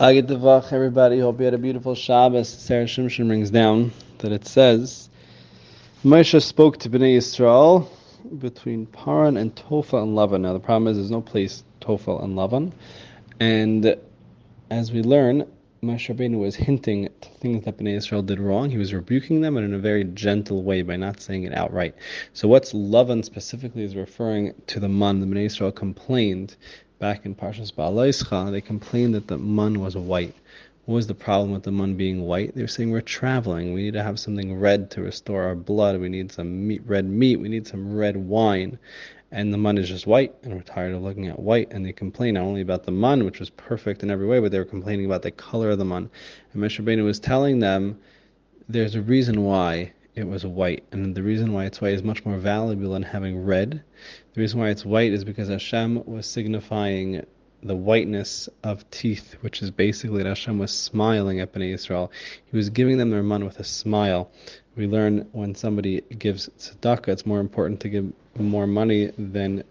Agitavach, everybody. Hope you had a beautiful Shabbos. Zera Shimshon brings down that it says Moshe spoke to Bnei Yisrael between Paran and Tophel and Lavan. Now the problem is there's no place Tophel and Lavan, and as we learn, Moshe Rabbeinu was hinting to things that Bnei Israel did wrong. He was rebuking them, and in a very gentle way by not saying it outright. So, what's Lavan specifically is referring to the man. The Bnei Israel complained back in Parshas Beha'aloscha. They complained that the man was white. What was the problem with the man being white? They were saying we're traveling. We need to have something red to restore our blood. We need some meat, red meat. We need some red wine and the mun is just white, and we're tired of looking at white, and they complain not only about the mun, which was perfect in every way, but they were complaining about the color of the mun. And Rabbeinu was telling them there's a reason why it was white, and the reason why it's white is much more valuable than having red. The reason why it's white is because Hashem was signifying the whiteness of teeth, which is basically that Hashem was smiling at Bnei Israel. He was giving them their mun with a smile. We learn when somebody gives tzedakah, it's more important to give more money than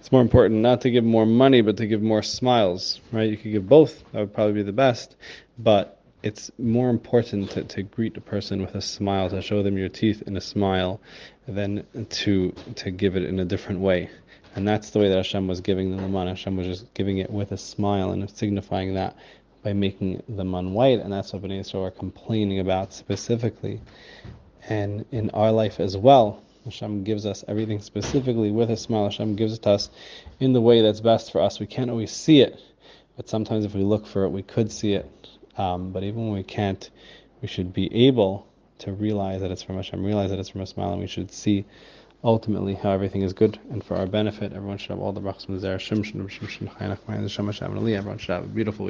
it's more important not to give more money, but to give more smiles, right? You could give both. That would probably be the best. But it's more important to, to greet a person with a smile, to show them your teeth in a smile, than to to give it in a different way. And that's the way that Hashem was giving the man. Hashem was just giving it with a smile and signifying that by making the man white. And that's what Bnei Israel are complaining about specifically. And in our life as well, Hashem gives us everything specifically with a smile. Hashem gives it to us in the way that's best for us. We can't always see it, but sometimes if we look for it, we could see it. Um, but even when we can't, we should be able to realize that it's from Hashem, realize that it's from a smile, and we should see ultimately how everything is good and for our benefit. Everyone should have all the brachas from the Zera Shimshon, Shimshon, Chayanach, Everyone should have a beautiful week.